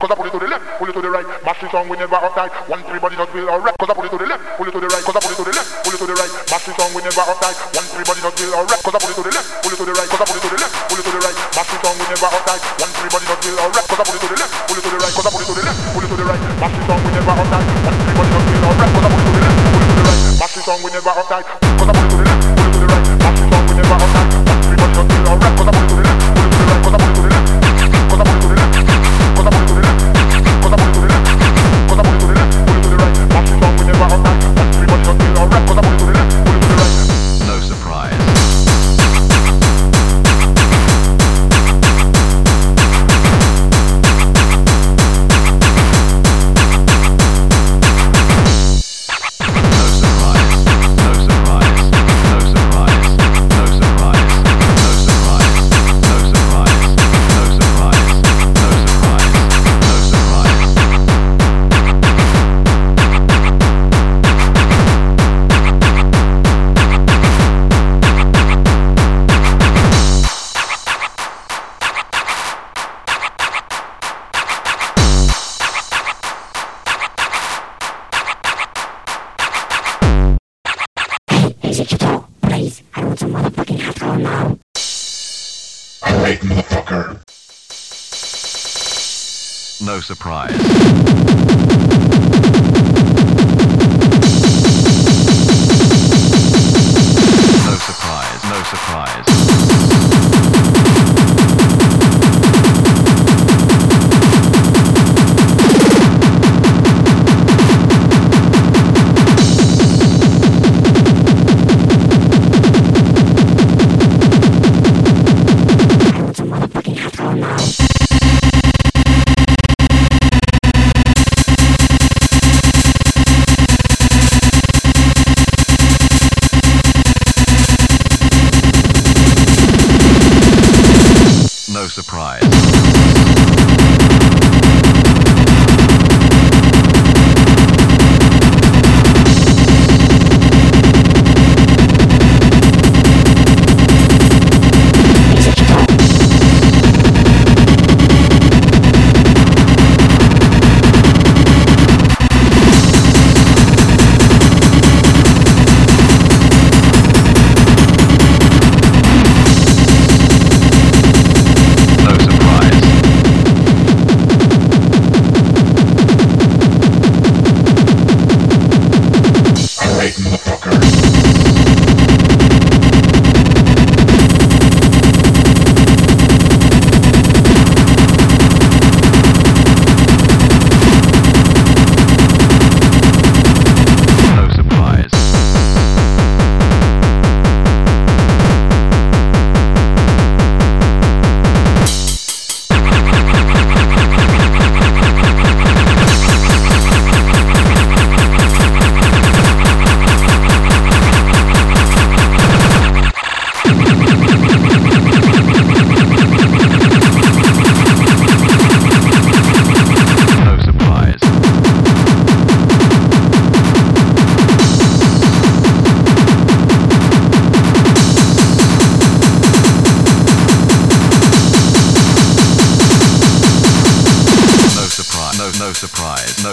Cause I put it to the left, pull it to the right. Mash it on, we never uptight. One three body just feel alright. Cause I put it to the left, pull it to the right. Cause I put it to the left, pull it to the right. Mash it on, we never uptight. One three body just feel alright. Cause I put it to the left, pull it to the right. Cause I put it to the left, pull it to the right. Mash it on, we never uptight. One three body just feel alright. Cause I put it to the left, pull it to the right. Cause I put it to the left, pull it to the right. Mash it on, we never uptight. One three body just feel alright. Cause I put it to the left, Is it your door? Please, I want some motherfucking hardcore now. Alright, motherfucker. No surprise. No surprise.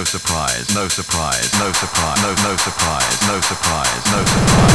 Surprise. No surprise. No surprise. No surprise. No no surprise. No surprise. No surprise.